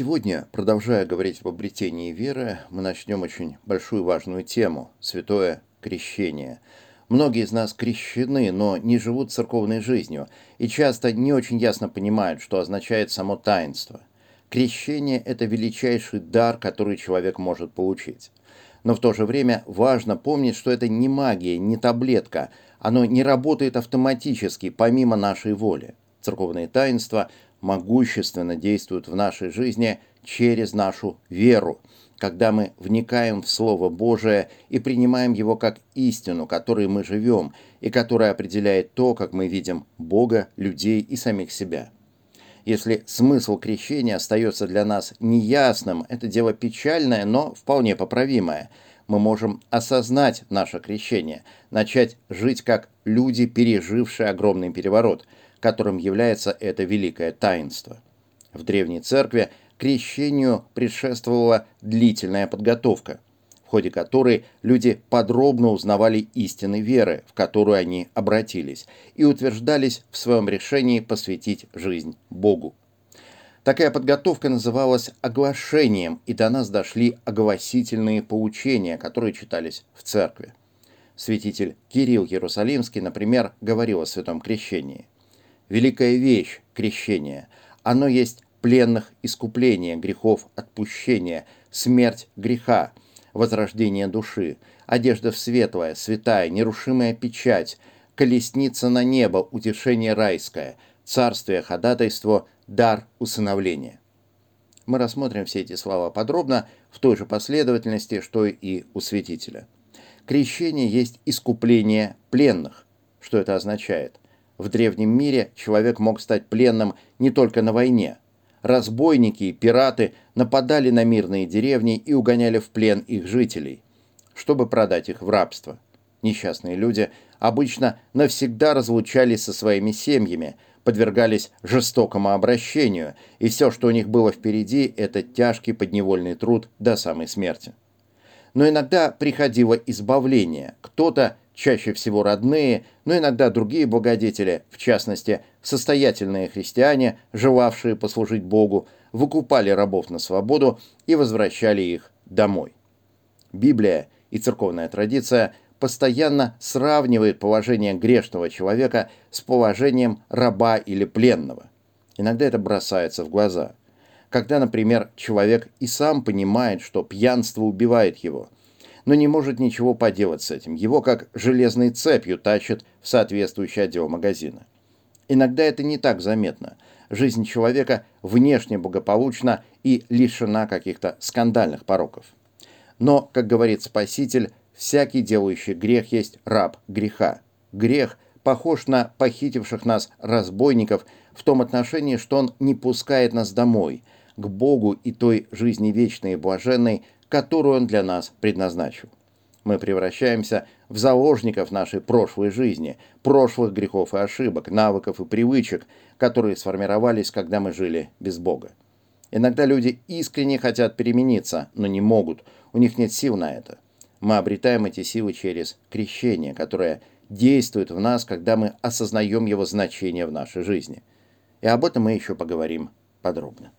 Сегодня, продолжая говорить об обретении веры, мы начнем очень большую важную тему – святое крещение. Многие из нас крещены, но не живут церковной жизнью и часто не очень ясно понимают, что означает само таинство. Крещение – это величайший дар, который человек может получить. Но в то же время важно помнить, что это не магия, не таблетка. Оно не работает автоматически, помимо нашей воли. Церковные таинства могущественно действуют в нашей жизни через нашу веру, когда мы вникаем в Слово Божие и принимаем его как истину, которой мы живем, и которая определяет то, как мы видим Бога, людей и самих себя. Если смысл крещения остается для нас неясным, это дело печальное, но вполне поправимое. Мы можем осознать наше крещение, начать жить как люди, пережившие огромный переворот – которым является это великое таинство. В Древней Церкви крещению предшествовала длительная подготовка, в ходе которой люди подробно узнавали истины веры, в которую они обратились, и утверждались в своем решении посвятить жизнь Богу. Такая подготовка называлась оглашением, и до нас дошли огласительные поучения, которые читались в церкви. Святитель Кирилл Иерусалимский, например, говорил о святом крещении – великая вещь – крещение. Оно есть пленных искупление, грехов отпущение, смерть греха, возрождение души, одежда в светлая, святая, нерушимая печать, колесница на небо, утешение райское, царствие, ходатайство, дар усыновления. Мы рассмотрим все эти слова подробно в той же последовательности, что и у святителя. Крещение есть искупление пленных. Что это означает? В древнем мире человек мог стать пленным не только на войне. Разбойники и пираты нападали на мирные деревни и угоняли в плен их жителей, чтобы продать их в рабство. Несчастные люди обычно навсегда разлучались со своими семьями, подвергались жестокому обращению, и все, что у них было впереди, это тяжкий подневольный труд до самой смерти. Но иногда приходило избавление. Кто-то чаще всего родные, но иногда другие благодетели, в частности, состоятельные христиане, желавшие послужить Богу, выкупали рабов на свободу и возвращали их домой. Библия и церковная традиция постоянно сравнивают положение грешного человека с положением раба или пленного. Иногда это бросается в глаза. Когда, например, человек и сам понимает, что пьянство убивает его – но не может ничего поделать с этим. Его как железной цепью тащат в соответствующий отдел магазина. Иногда это не так заметно. Жизнь человека внешне благополучна и лишена каких-то скандальных пороков. Но, как говорит Спаситель, всякий делающий грех есть раб греха. Грех похож на похитивших нас разбойников в том отношении, что он не пускает нас домой, к Богу и той жизни вечной и блаженной, которую он для нас предназначил. Мы превращаемся в заложников нашей прошлой жизни, прошлых грехов и ошибок, навыков и привычек, которые сформировались, когда мы жили без Бога. Иногда люди искренне хотят перемениться, но не могут, у них нет сил на это. Мы обретаем эти силы через крещение, которое действует в нас, когда мы осознаем его значение в нашей жизни. И об этом мы еще поговорим подробно.